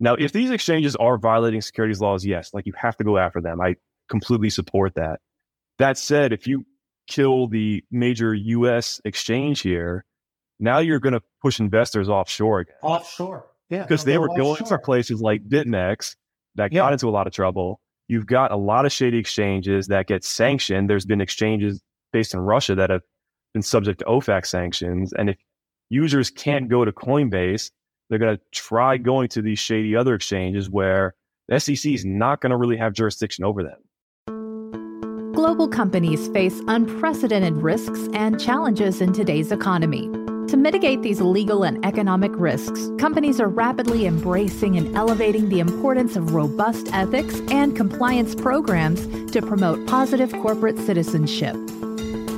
Now, if these exchanges are violating securities laws, yes, like you have to go after them. I completely support that. That said, if you kill the major US exchange here, now you're going to push investors offshore again. Offshore. Yeah. Because they were going to places like BitMEX that got into a lot of trouble. You've got a lot of shady exchanges that get sanctioned. There's been exchanges based in Russia that have been subject to OFAC sanctions. And if users can't go to Coinbase, they're going to try going to these shady other exchanges where the SEC is not going to really have jurisdiction over them. Global companies face unprecedented risks and challenges in today's economy. To mitigate these legal and economic risks, companies are rapidly embracing and elevating the importance of robust ethics and compliance programs to promote positive corporate citizenship.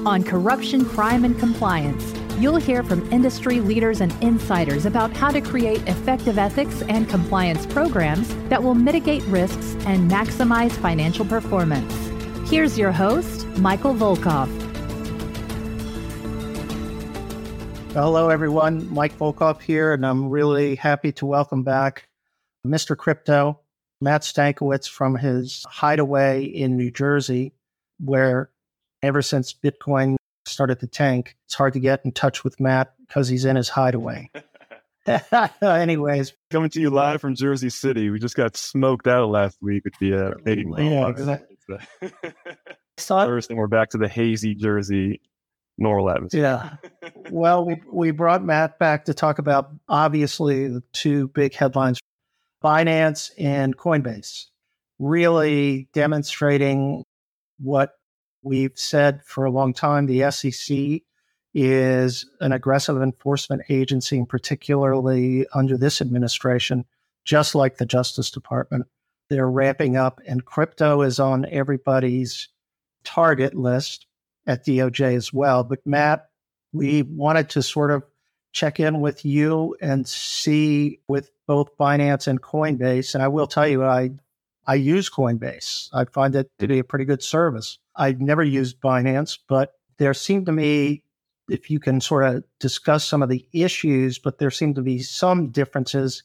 On corruption, crime, and compliance, you'll hear from industry leaders and insiders about how to create effective ethics and compliance programs that will mitigate risks and maximize financial performance. Here's your host, Michael Volkov. Hello, everyone. Mike Volkov here, and I'm really happy to welcome back Mr. Crypto, Matt Stankiewicz from his hideaway in New Jersey, where ever since Bitcoin started to tank, it's hard to get in touch with Matt because he's in his hideaway. Anyways, coming to you live from Jersey City. We just got smoked out last week with the uh, Yeah, exactly. Saw First, and we're back to the hazy Jersey normal atmosphere. Yeah. well, we we brought Matt back to talk about obviously the two big headlines, Binance and Coinbase, really demonstrating what we've said for a long time. The SEC is an aggressive enforcement agency, and particularly under this administration, just like the Justice Department they're ramping up, and crypto is on everybody's target list at DOJ as well. But Matt, we wanted to sort of check in with you and see with both Binance and Coinbase. And I will tell you, I I use Coinbase. I find it to be a pretty good service. I've never used Binance, but there seemed to me, if you can sort of discuss some of the issues, but there seem to be some differences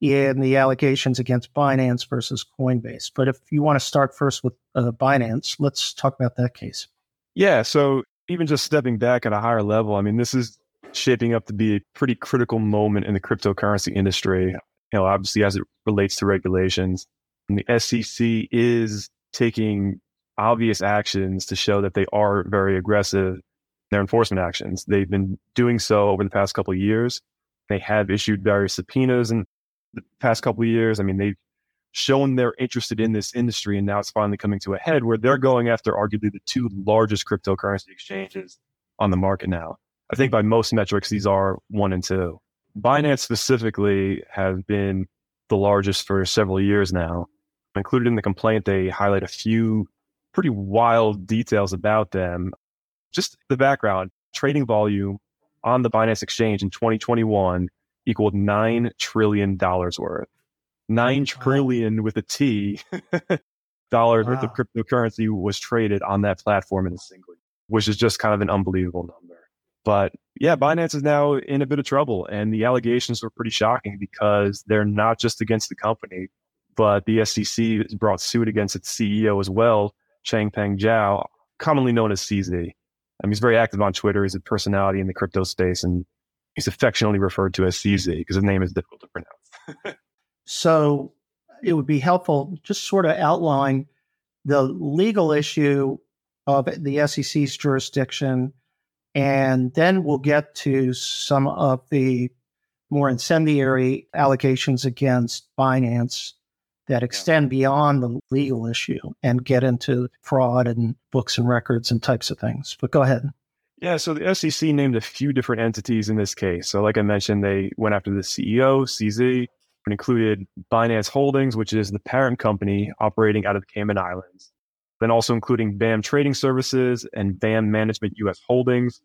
in the allegations against Binance versus Coinbase. But if you want to start first with uh, Binance, let's talk about that case. Yeah. So even just stepping back at a higher level, I mean, this is shaping up to be a pretty critical moment in the cryptocurrency industry. You know, obviously as it relates to regulations, and the SEC is taking obvious actions to show that they are very aggressive in their enforcement actions. They've been doing so over the past couple of years. They have issued various subpoenas and the past couple of years. I mean, they've shown they're interested in this industry, and now it's finally coming to a head where they're going after arguably the two largest cryptocurrency exchanges on the market now. I think by most metrics, these are one and two. Binance specifically has been the largest for several years now. Included in the complaint, they highlight a few pretty wild details about them. Just the background trading volume on the Binance exchange in 2021 equaled nine trillion dollars worth. Nine trillion with a T dollars wow. worth of cryptocurrency was traded on that platform in a single, year, which is just kind of an unbelievable number. But yeah, Binance is now in a bit of trouble, and the allegations were pretty shocking because they're not just against the company, but the SEC has brought suit against its CEO as well, Changpeng Zhao, commonly known as CZ. Mean, he's very active on Twitter. He's a personality in the crypto space, and he's affectionately referred to as CZ because his name is difficult to pronounce. so it would be helpful just sort of outline the legal issue of the SEC's jurisdiction, and then we'll get to some of the more incendiary allegations against Binance that extend beyond the legal issue and get into fraud and books and records and types of things. But go ahead. Yeah, so the SEC named a few different entities in this case. So, like I mentioned, they went after the CEO, CZ, and included Binance Holdings, which is the parent company operating out of the Cayman Islands. Then also including BAM Trading Services and BAM Management US Holdings.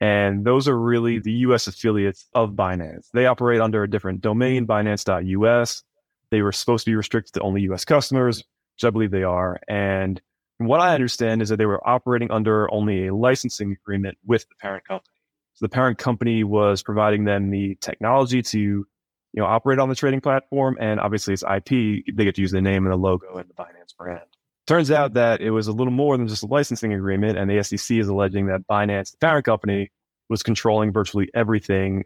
And those are really the US affiliates of Binance. They operate under a different domain, binance.us. They were supposed to be restricted to only US customers, which I believe they are. And what I understand is that they were operating under only a licensing agreement with the parent company. So the parent company was providing them the technology to you know, operate on the trading platform. And obviously it's IP. They get to use the name and the logo and the Binance brand. Turns out that it was a little more than just a licensing agreement. And the SEC is alleging that Binance, the parent company, was controlling virtually everything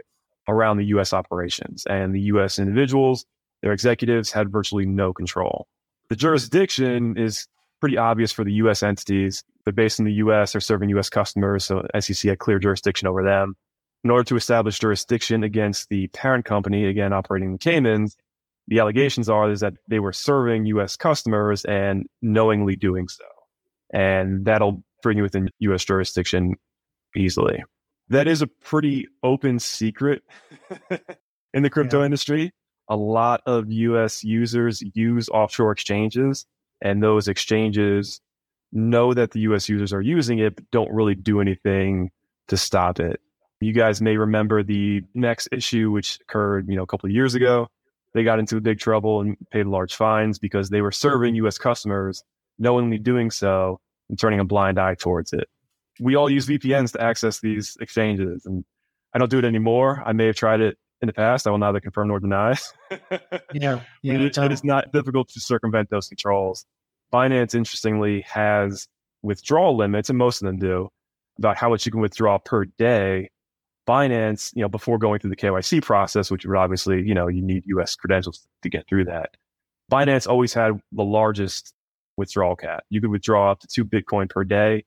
around the US operations. And the US individuals, their executives had virtually no control. The jurisdiction is pretty obvious for the US entities. They're based in the US, they're serving US customers. So SEC had clear jurisdiction over them in order to establish jurisdiction against the parent company, again, operating the Caymans, the allegations are is that they were serving U.S. customers and knowingly doing so. And that'll bring you within U.S. jurisdiction easily. That is a pretty open secret in the crypto yeah. industry. A lot of U.S. users use offshore exchanges, and those exchanges know that the U.S. users are using it, but don't really do anything to stop it. You guys may remember the next issue, which occurred, you know, a couple of years ago. They got into big trouble and paid large fines because they were serving U.S. customers, knowingly doing so and turning a blind eye towards it. We all use VPNs to access these exchanges, and I don't do it anymore. I may have tried it in the past. I will neither confirm nor deny. yeah, yeah it, it is not difficult to circumvent those controls. Binance, interestingly, has withdrawal limits, and most of them do, about how much you can withdraw per day Binance, you know, before going through the KYC process, which would obviously, you know, you need US credentials to get through that. Binance always had the largest withdrawal cap. You could withdraw up to two Bitcoin per day.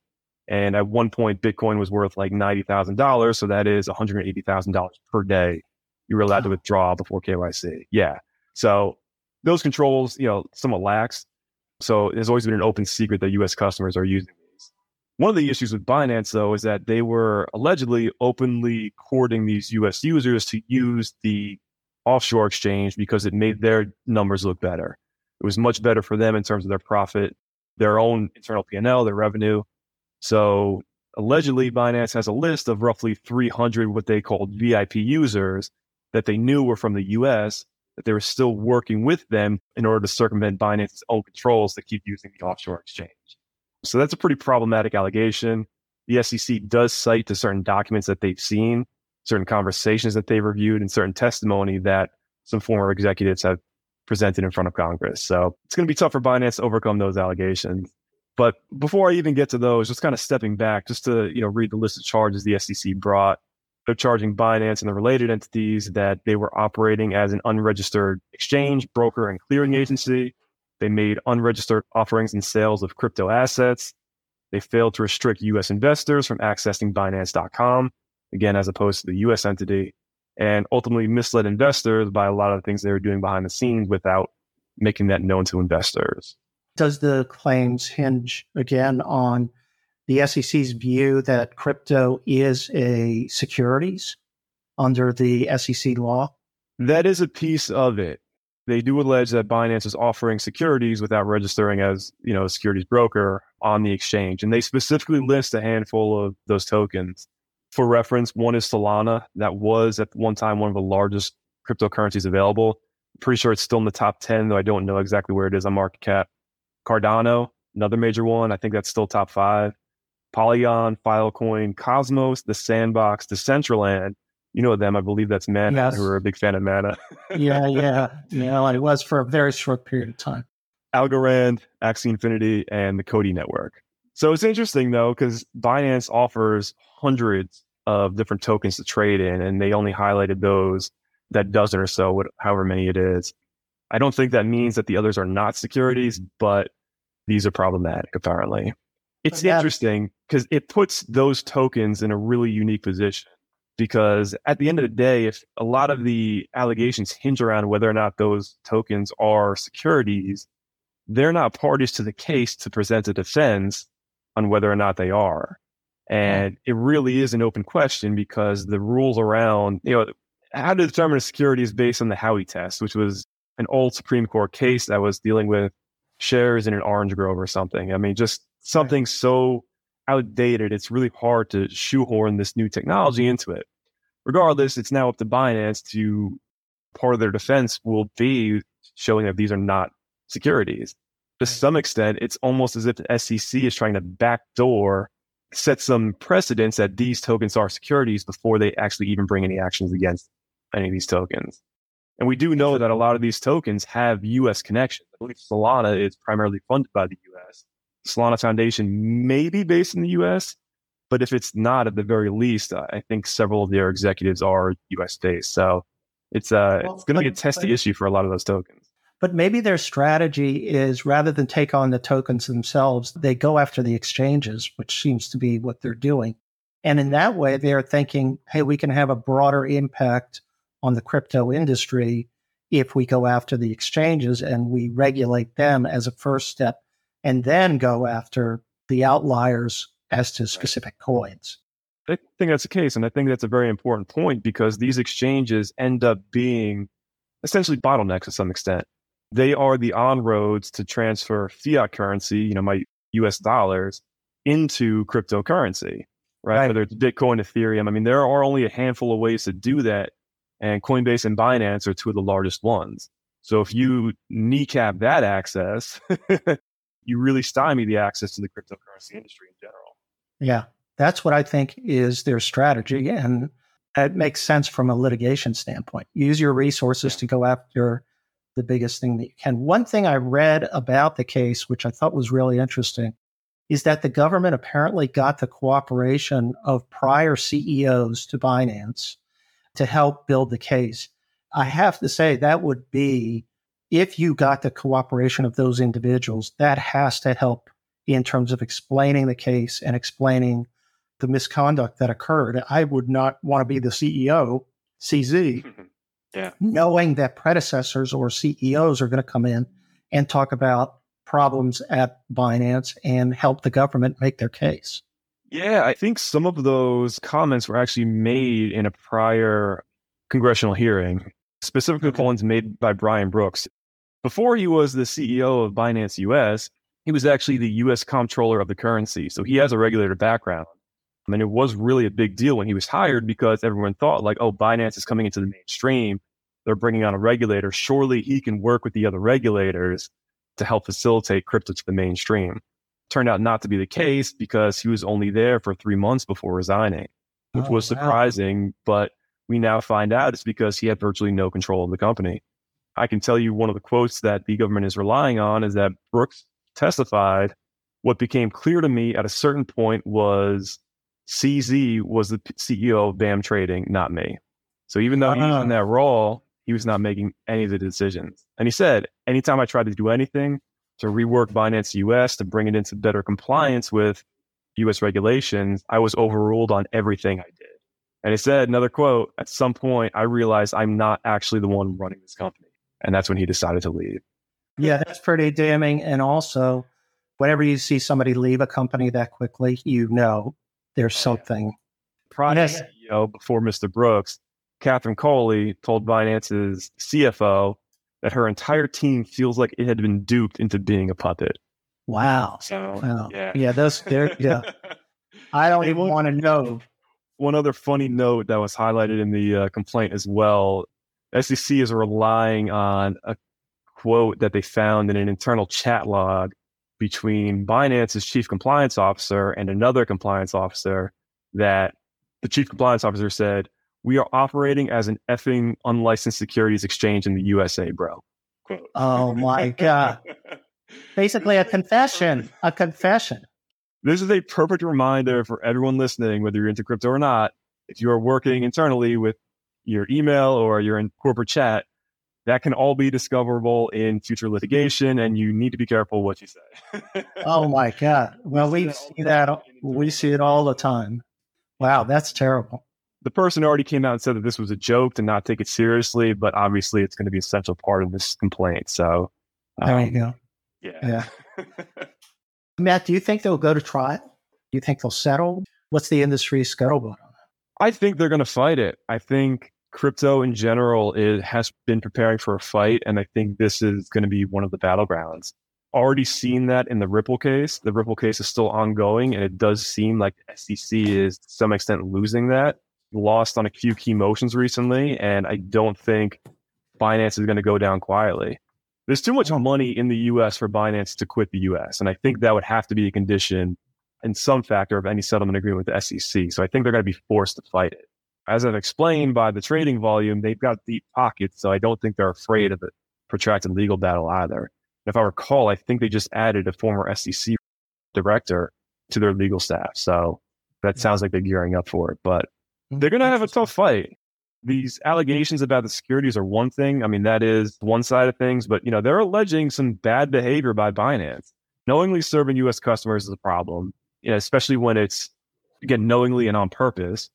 And at one point, Bitcoin was worth like $90,000. So that is $180,000 per day you were allowed to oh. withdraw before KYC. Yeah. So those controls, you know, somewhat lax. So there's always been an open secret that US customers are using these. one of the issues with Binance, though, is that they were allegedly openly courting these US users to use the offshore exchange because it made their numbers look better. It was much better for them in terms of their profit, their own internal P&L, their revenue. So allegedly, Binance has a list of roughly 300 what they called VIP users that they knew were from the US, that they were still working with them in order to circumvent Binance's own controls to keep using the offshore exchange. So that's a pretty problematic allegation. The SEC does cite to certain documents that they've seen, certain conversations that they've reviewed, and certain testimony that some former executives have presented in front of Congress. So it's going to be tough for Binance to overcome those allegations. But before I even get to those, just kind of stepping back, just to you know read the list of charges the SEC brought. They're charging Binance and the related entities that they were operating as an unregistered exchange, broker, and clearing agency they made unregistered offerings and sales of crypto assets. They failed to restrict US investors from accessing Binance.com, again, as opposed to the US entity, and ultimately misled investors by a lot of the things they were doing behind the scenes without making that known to investors. Does the claims hinge again on the SEC's view that crypto is a securities under the SEC law? That is a piece of it they do allege that Binance is offering securities without registering as, you know, a securities broker on the exchange. And they specifically list a handful of those tokens. For reference, one is Solana. That was at one time one of the largest cryptocurrencies available. pretty sure it's still in the top 10, though I don't know exactly where it is on market cap. Cardano, another major one. I think that's still top five. Polygon, Filecoin, Cosmos, the Sandbox, the Decentraland, you know them. I believe that's Mana, yes. who are a big fan of Mana. yeah, yeah. Yeah, it was for a very short period of time. Algorand, Axie Infinity, and the COTI Network. So it's interesting though, because Binance offers hundreds of different tokens to trade in, and they only highlighted those that dozen or so, however many it is. I don't think that means that the others are not securities, but these are problematic apparently. It's yeah. interesting because it puts those tokens in a really unique position because at the end of the day, if a lot of the allegations hinge around whether or not those tokens are securities, they're not parties to the case to present a defense on whether or not they are. And it really is an open question because the rules around, you know, how to determine a security is based on the Howey test, which was an old Supreme Court case that was dealing with shares in an orange grove or something. I mean, just something so outdated, it's really hard to shoehorn this new technology mm-hmm. into it. Regardless, it's now up to Binance to part of their defense will be showing that these are not securities. To some extent, it's almost as if the SEC is trying to backdoor set some precedents that these tokens are securities before they actually even bring any actions against any of these tokens. And we do know that a lot of these tokens have US connections. I believe Solana is primarily funded by the US. Solana Foundation may be based in the US, but if it's not, at the very least, I think several of their executives are US based. So it's, uh, well, it's going to be a testy but, issue for a lot of those tokens. But maybe their strategy is rather than take on the tokens themselves, they go after the exchanges, which seems to be what they're doing. And in that way, they're thinking, hey, we can have a broader impact on the crypto industry if we go after the exchanges and we regulate them as a first step and then go after the outliers as to specific coins. I think that's the case. And I think that's a very important point because these exchanges end up being essentially bottlenecks to some extent they are the on roads to transfer fiat currency, you know, my US dollars into cryptocurrency, right? right? Whether it's Bitcoin, Ethereum. I mean, there are only a handful of ways to do that. And Coinbase and Binance are two of the largest ones. So if you kneecap that access, you really stymie the access to the cryptocurrency industry in general. Yeah, that's what I think is their strategy. And it makes sense from a litigation standpoint. Use your resources to go after the biggest thing that you can. One thing I read about the case, which I thought was really interesting, is that the government apparently got the cooperation of prior CEOs to Binance to help build the case. I have to say that would be, if you got the cooperation of those individuals, that has to help in terms of explaining the case and explaining the misconduct that occurred. I would not want to be the CEO, CZ, Yeah. Knowing that predecessors or CEOs are going to come in and talk about problems at Binance and help the government make their case. Yeah, I think some of those comments were actually made in a prior congressional hearing, specifically the ones made by Brian Brooks. Before he was the CEO of Binance US, he was actually the US comptroller of the currency. So he has a regulator background. I mean, it was really a big deal when he was hired because everyone thought like, oh, Binance is coming into the mainstream. They're bringing on a regulator. Surely he can work with the other regulators to help facilitate crypto to the mainstream. Turned out not to be the case because he was only there for three months before resigning, which oh, was surprising. Wow. But we now find out it's because he had virtually no control of the company. I can tell you one of the quotes that the government is relying on is that Brooks testified. What became clear to me at a certain point was CZ was the CEO of BAM Trading, not me. So even though he was in that role, he was not making any of the decisions. And he said, anytime I tried to do anything to rework Binance US to bring it into better compliance with US regulations, I was overruled on everything I did. And he said, another quote, at some point, I realized I'm not actually the one running this company. And that's when he decided to leave. Yeah, that's pretty damning. And also, whenever you see somebody leave a company that quickly, you know there's something. Prior yes. CEO before Mr. Brooks, Catherine Coley told Binance's CFO that her entire team feels like it had been duped into being a puppet. Wow. So, wow. yeah. Yeah, those there yeah. I don't even want to know. One other funny note that was highlighted in the uh, complaint as well. SEC is relying on a quote that they found in an internal chat log between Binance's chief compliance officer and another compliance officer that the chief compliance officer said, We are operating as an effing unlicensed securities exchange in the USA, bro. Quote. Oh my God. Basically, a confession, a confession. This is a perfect reminder for everyone listening, whether you're into crypto or not. If you are working internally with your email or you're in corporate chat, that can all be discoverable in future litigation and you need to be careful what you say. oh my God. Well, we see that, we see it all the time. Wow, that's terrible. The person already came out and said that this was a joke to not take it seriously, but obviously it's going to be a central part of this complaint. So um, there you go. Yeah. Yeah. Matt, do you think they'll go to trial? Do you think they'll settle? What's the industry scuttlebutt on that? I think they're going to fight it. I think crypto in general it has been preparing for a fight, and I think this is going to be one of the battlegrounds. Already seen that in the Ripple case. The Ripple case is still ongoing, and it does seem like SEC is to some extent losing that. Lost on a few key motions recently, and I don't think Binance is going to go down quietly. There's too much money in the US for Binance to quit the US, and I think that would have to be a condition and some factor of any settlement agreement with the SEC. So I think they're going to be forced to fight it. As I've explained by the trading volume, they've got deep pockets. So I don't think they're afraid of a protracted legal battle either. If I recall, I think they just added a former SEC director to their legal staff. So that sounds like they're gearing up for it, but mm-hmm. they're going to have a tough fight. These allegations about the securities are one thing. I mean, that is one side of things, but you know, they're alleging some bad behavior by Binance. Knowingly serving US customers is a problem, you know, especially when it's again knowingly and on purpose.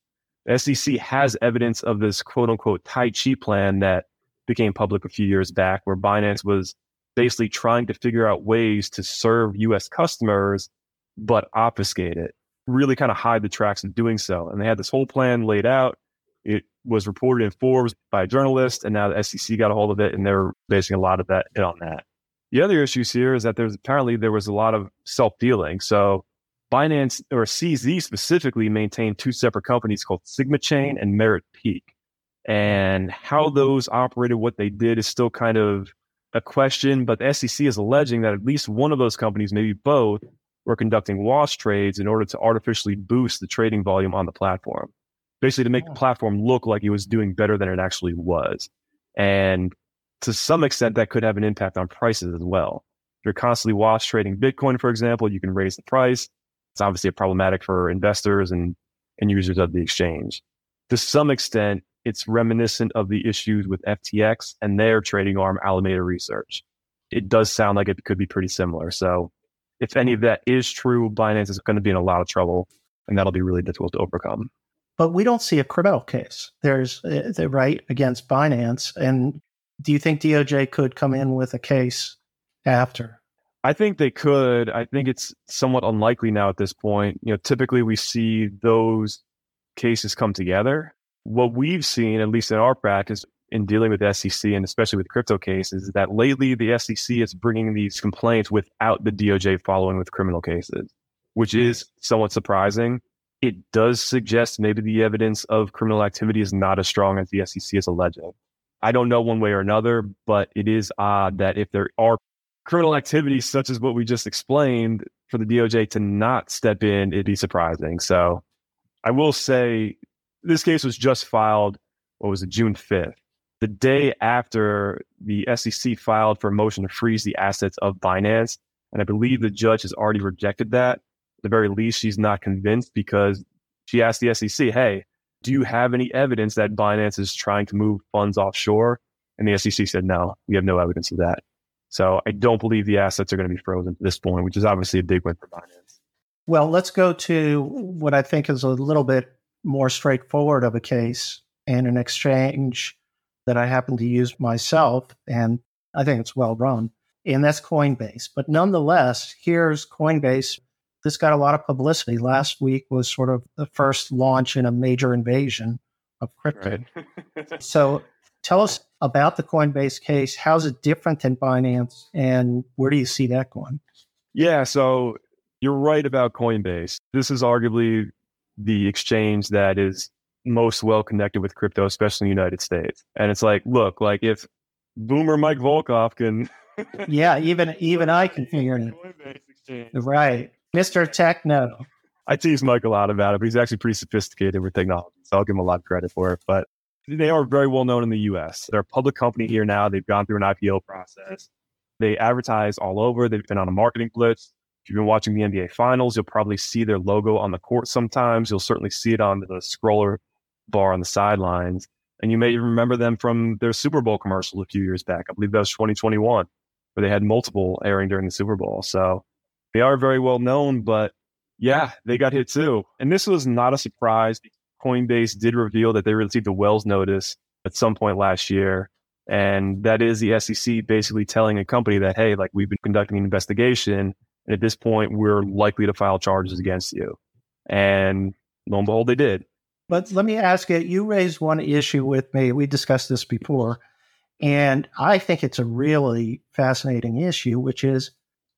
The SEC has evidence of this quote unquote Tai Chi plan that became public a few years back, where Binance was basically trying to figure out ways to serve US customers, but obfuscate it, really kind of hide the tracks in doing so. And they had this whole plan laid out. It was reported in Forbes by a journalist, and now the SEC got a hold of it, and they're basing a lot of that on that. The other issues here is that there's apparently there was a lot of self dealing. So Binance or CZ specifically maintained two separate companies called Sigma Chain and Merit Peak. And how those operated, what they did is still kind of a question, but the SEC is alleging that at least one of those companies, maybe both, were conducting wash trades in order to artificially boost the trading volume on the platform, basically to make the oh. platform look like it was doing better than it actually was. And to some extent, that could have an impact on prices as well. If you're constantly wash trading Bitcoin, for example, you can raise the price. It's obviously problematic for investors and, and users of the exchange. To some extent, it's reminiscent of the issues with FTX and their trading arm, Alameda Research. It does sound like it could be pretty similar. So, if any of that is true, Binance is going to be in a lot of trouble, and that'll be really difficult to overcome. But we don't see a criminal case. There's uh, the right against Binance. And do you think DOJ could come in with a case after? I think they could. I think it's somewhat unlikely now at this point. You know, typically we see those cases come together what we've seen, at least in our practice, in dealing with SEC and especially with crypto cases, is that lately the SEC is bringing these complaints without the DOJ following with criminal cases, which is somewhat surprising. It does suggest maybe the evidence of criminal activity is not as strong as the SEC is alleging. I don't know one way or another, but it is odd that if there are criminal activities such as what we just explained, for the DOJ to not step in, it'd be surprising. So I will say this case was just filed, what was it, June 5th, the day after the SEC filed for a motion to freeze the assets of Binance. And I believe the judge has already rejected that. At the very least, she's not convinced because she asked the SEC, hey, do you have any evidence that Binance is trying to move funds offshore? And the SEC said, no, we have no evidence of that. So I don't believe the assets are going to be frozen at this point, which is obviously a big win for Binance. Well, let's go to what I think is a little bit more straightforward of a case and an exchange that I happen to use myself, and I think it's well run, and that's Coinbase. But nonetheless, here's Coinbase. This got a lot of publicity. Last week was sort of the first launch in a major invasion of crypto. Right. so tell us about the Coinbase case. How's it different than Binance, and where do you see that going? Yeah, so you're right about Coinbase. This is arguably the exchange that is most well connected with crypto, especially in the United States. And it's like, look, like if Boomer Mike Volkov can, yeah, even even I can figure it. Right, Mister Techno. I tease Mike a lot about it, but he's actually pretty sophisticated with technology, so I'll give him a lot of credit for it. But they are very well known in the U.S. They're a public company here now. They've gone through an IPO process. They advertise all over. They've been on a marketing blitz. If you've been watching the NBA finals, you'll probably see their logo on the court sometimes. You'll certainly see it on the scroller bar on the sidelines. And you may remember them from their Super Bowl commercial a few years back. I believe that was 2021, where they had multiple airing during the Super Bowl. So they are very well known, but yeah, they got hit too. And this was not a surprise. Coinbase did reveal that they received a Wells notice at some point last year. And that is the SEC basically telling a company that, hey, like we've been conducting an investigation and at this point, we're likely to file charges against you. And lo and behold, they did. But let me ask you you raised one issue with me. We discussed this before. And I think it's a really fascinating issue, which is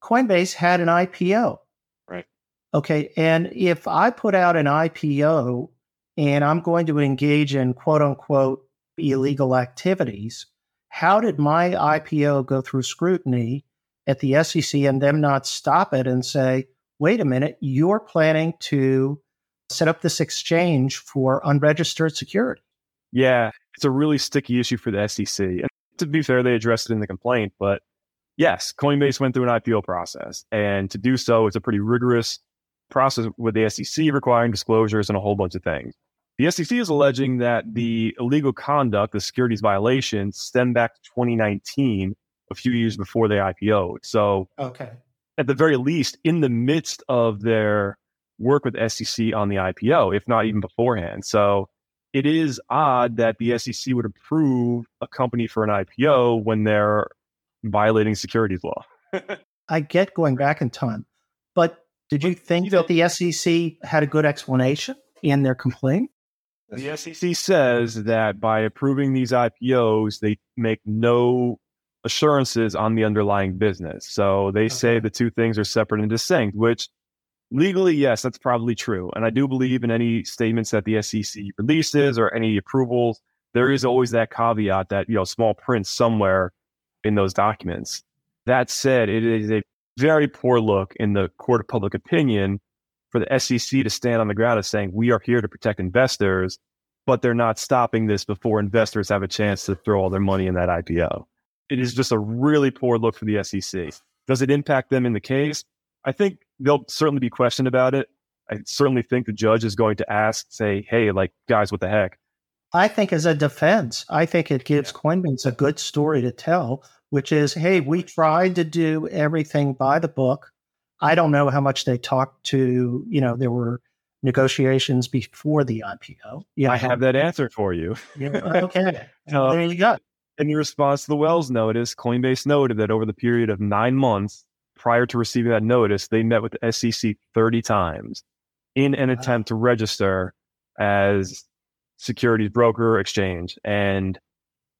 Coinbase had an IPO. Right. Okay. And if I put out an IPO and I'm going to engage in quote unquote illegal activities, how did my IPO go through scrutiny at the SEC and them not stop it and say, wait a minute, you're planning to set up this exchange for unregistered security. Yeah, it's a really sticky issue for the SEC. And to be fair, they addressed it in the complaint, but yes, Coinbase went through an IPO process. And to do so, it's a pretty rigorous process with the SEC requiring disclosures and a whole bunch of things. The SEC is alleging that the illegal conduct, the securities violations, stem back to 2019, a few years before they IPO'd. So, okay. at the very least, in the midst of their work with SEC on the IPO, if not even beforehand. So, it is odd that the SEC would approve a company for an IPO when they're violating securities law. I get going back in time, but did you think that the SEC had a good explanation in their complaint? The SEC says that by approving these IPOs, they make no assurances on the underlying business. So they okay. say the two things are separate and distinct, which legally, yes, that's probably true. And I do believe in any statements that the SEC releases or any approvals, there is always that caveat that, you know, small print somewhere in those documents. That said, it is a very poor look in the court of public opinion for the SEC to stand on the ground as saying, we are here to protect investors, but they're not stopping this before investors have a chance to throw all their money in that IPO. It is just a really poor look for the SEC. Does it impact them in the case? I think they'll certainly be questioned about it. I certainly think the judge is going to ask, say, hey, like, guys, what the heck? I think as a defense, I think it gives Coinbase a good story to tell, which is, hey, we tried to do everything by the book. I don't know how much they talked to, you know, there were negotiations before the IPO. Yeah, I have that answer for you. yeah, okay. Uh, there you go. In response to the Wells notice, Coinbase noted that over the period of nine months prior to receiving that notice, they met with the SEC 30 times in an wow. attempt to register as securities broker exchange. And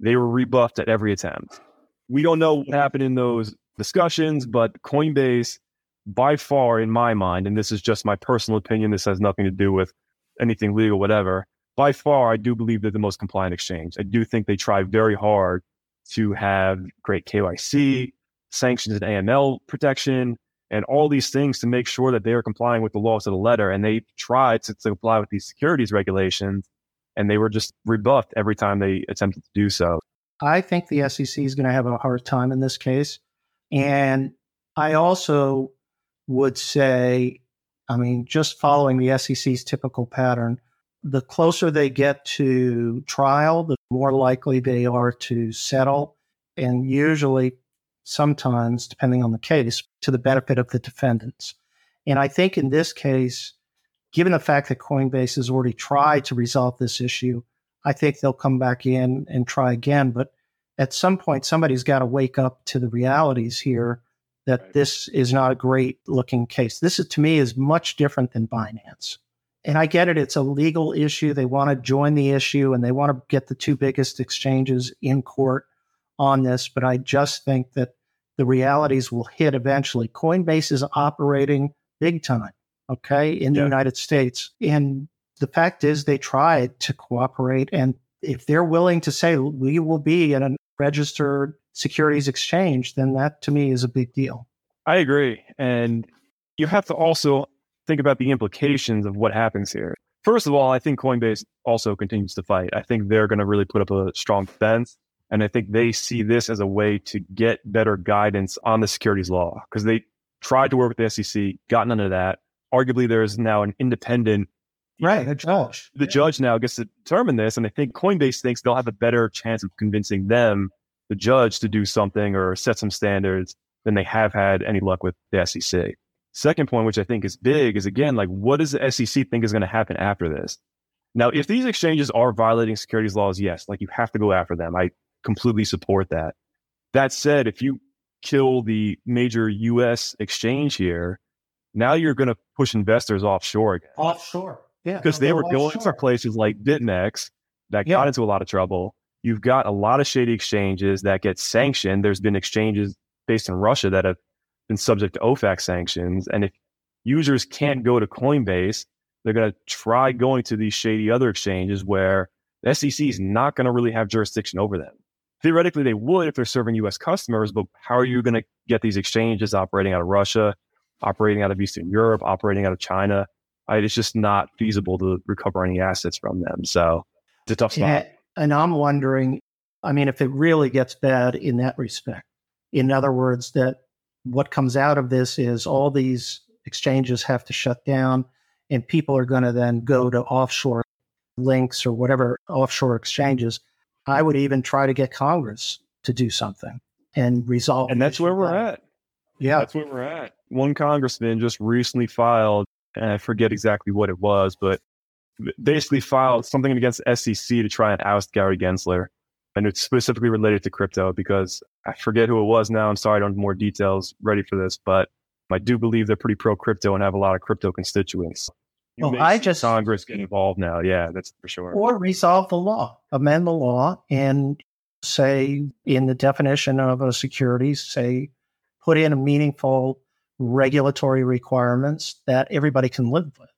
they were rebuffed at every attempt. We don't know what happened in those discussions, but Coinbase by far, in my mind, and this is just my personal opinion, this has nothing to do with anything legal, whatever. By far, I do believe they're the most compliant exchange. I do think they try very hard to have great KYC, sanctions and AML protection, and all these things to make sure that they are complying with the laws of the letter. And they tried to, to comply with these securities regulations, and they were just rebuffed every time they attempted to do so. I think the SEC is going to have a hard time in this case. And I also would say, I mean, just mm-hmm. following the SEC's typical pattern, the closer they get to trial, the more likely they are to settle. And usually, sometimes, depending on the case, to the benefit of the defendants. And I think in this case, given the fact that Coinbase has already tried to resolve this issue, I think they'll come back in and try again. But at some point, somebody's got to wake up to the realities here that right. this is not a great looking case. This is to me is much different than Binance. And I get it, it's a legal issue. They want to join the issue and they want to get the two biggest exchanges in court on this. But I just think that the realities will hit eventually. Coinbase is operating big time, okay, in the United States. And the fact is, they tried to cooperate. And if they're willing to say, we will be in a registered securities exchange, then that to me is a big deal. I agree. And you have to also think about the implications of what happens here. First of all, I think Coinbase also continues to fight. I think they're going to really put up a strong defense. And I think they see this as a way to get better guidance on the securities law because they tried to work with the SEC, got none of that. Arguably, there is now an independent Right, a judge. The yeah. judge now gets to determine this, and I think Coinbase thinks they'll have a better chance of convincing them the judge to do something or set some standards than they have had any luck with the SEC. Second point, which I think is big, is again, like, what does the SEC think is going to happen after this? Now, if these exchanges are violating securities laws, yes, like you have to go after them. I completely support that. That said, if you kill the major US exchange here, now you're going to push investors offshore again. Offshore. Yeah. Because they were going offshore. to places like BitMEX that got into a lot of trouble you've got a lot of shady exchanges that get sanctioned. There's been exchanges based in Russia that have been subject to OFAC sanctions. And if users can't go to Coinbase, they're going to try going to these shady other exchanges where the SEC is not going to really have jurisdiction over them. Theoretically, they would if they're serving US customers, but how are you going to get these exchanges operating out of Russia, operating out of Eastern Europe, operating out of China? Right? It's just not feasible to recover any assets from them. So it's a tough spot. And, and I'm wondering, I mean, if it really gets bad in that respect, in other words, that what comes out of this is all these exchanges have to shut down and people are going to then go to offshore links or whatever offshore exchanges. I would even try to get Congress to do something and resolve. And that's where we're at. Yeah. That's where we're at. One congressman just recently filed, and I forget exactly what it was, but basically filed something against SEC to try and oust Gary Gensler. And it's specifically related to crypto because I forget who it was now. I'm sorry, I don't have more details ready for this, but I do believe they're pretty pro crypto and have a lot of crypto constituents. You well, I just Congress get involved now. Yeah, that's for sure. Or resolve the law, amend the law, and say in the definition of a security, say put in a meaningful regulatory requirements that everybody can live with.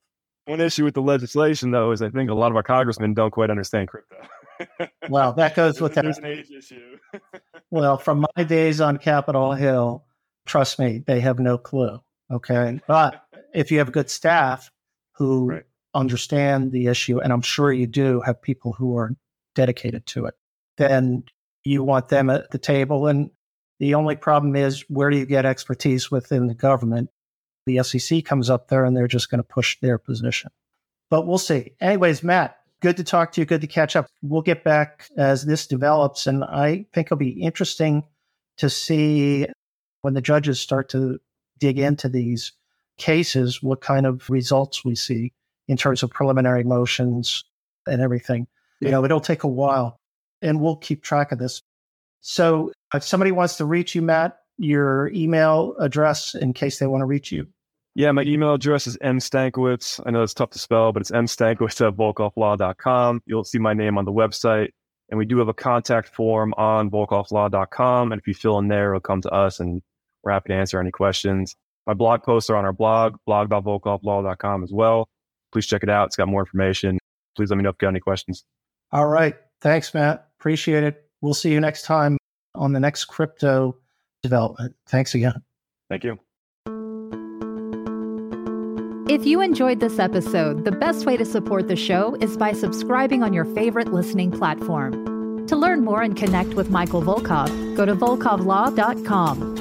One issue with the legislation, though, is I think a lot of our congressmen don't quite understand crypto. well, that goes with that. There's an age issue. well, from my days on Capitol Hill, trust me, they have no clue. Okay. But if you have good staff who right. understand the issue, and I'm sure you do have people who are dedicated to it, then you want them at the table. And the only problem is where do you get expertise within the government? The SEC comes up there and they're just going to push their position. But we'll see. Anyways, Matt, good to talk to you. Good to catch up. We'll get back as this develops. And I think it'll be interesting to see when the judges start to dig into these cases, what kind of results we see in terms of preliminary motions and everything. You know, it'll take a while and we'll keep track of this. So if somebody wants to reach you, Matt, your email address in case they want to reach you. Yeah, my email address is mstankiewicz. I know it's tough to spell, but it's mstankiewicz at volkovlaw.com. You'll see my name on the website. And we do have a contact form on volkovlaw.com. And if you fill in there, it'll come to us and we're happy to answer any questions. My blog posts are on our blog, blog.volkovlaw.com as well. Please check it out. It's got more information. Please let me know if you got any questions. All right. Thanks, Matt. Appreciate it. We'll see you next time on the next crypto development. Thanks again. Thank you. If you enjoyed this episode, the best way to support the show is by subscribing on your favorite listening platform. To learn more and connect with Michael Volkov, go to volkovlaw.com.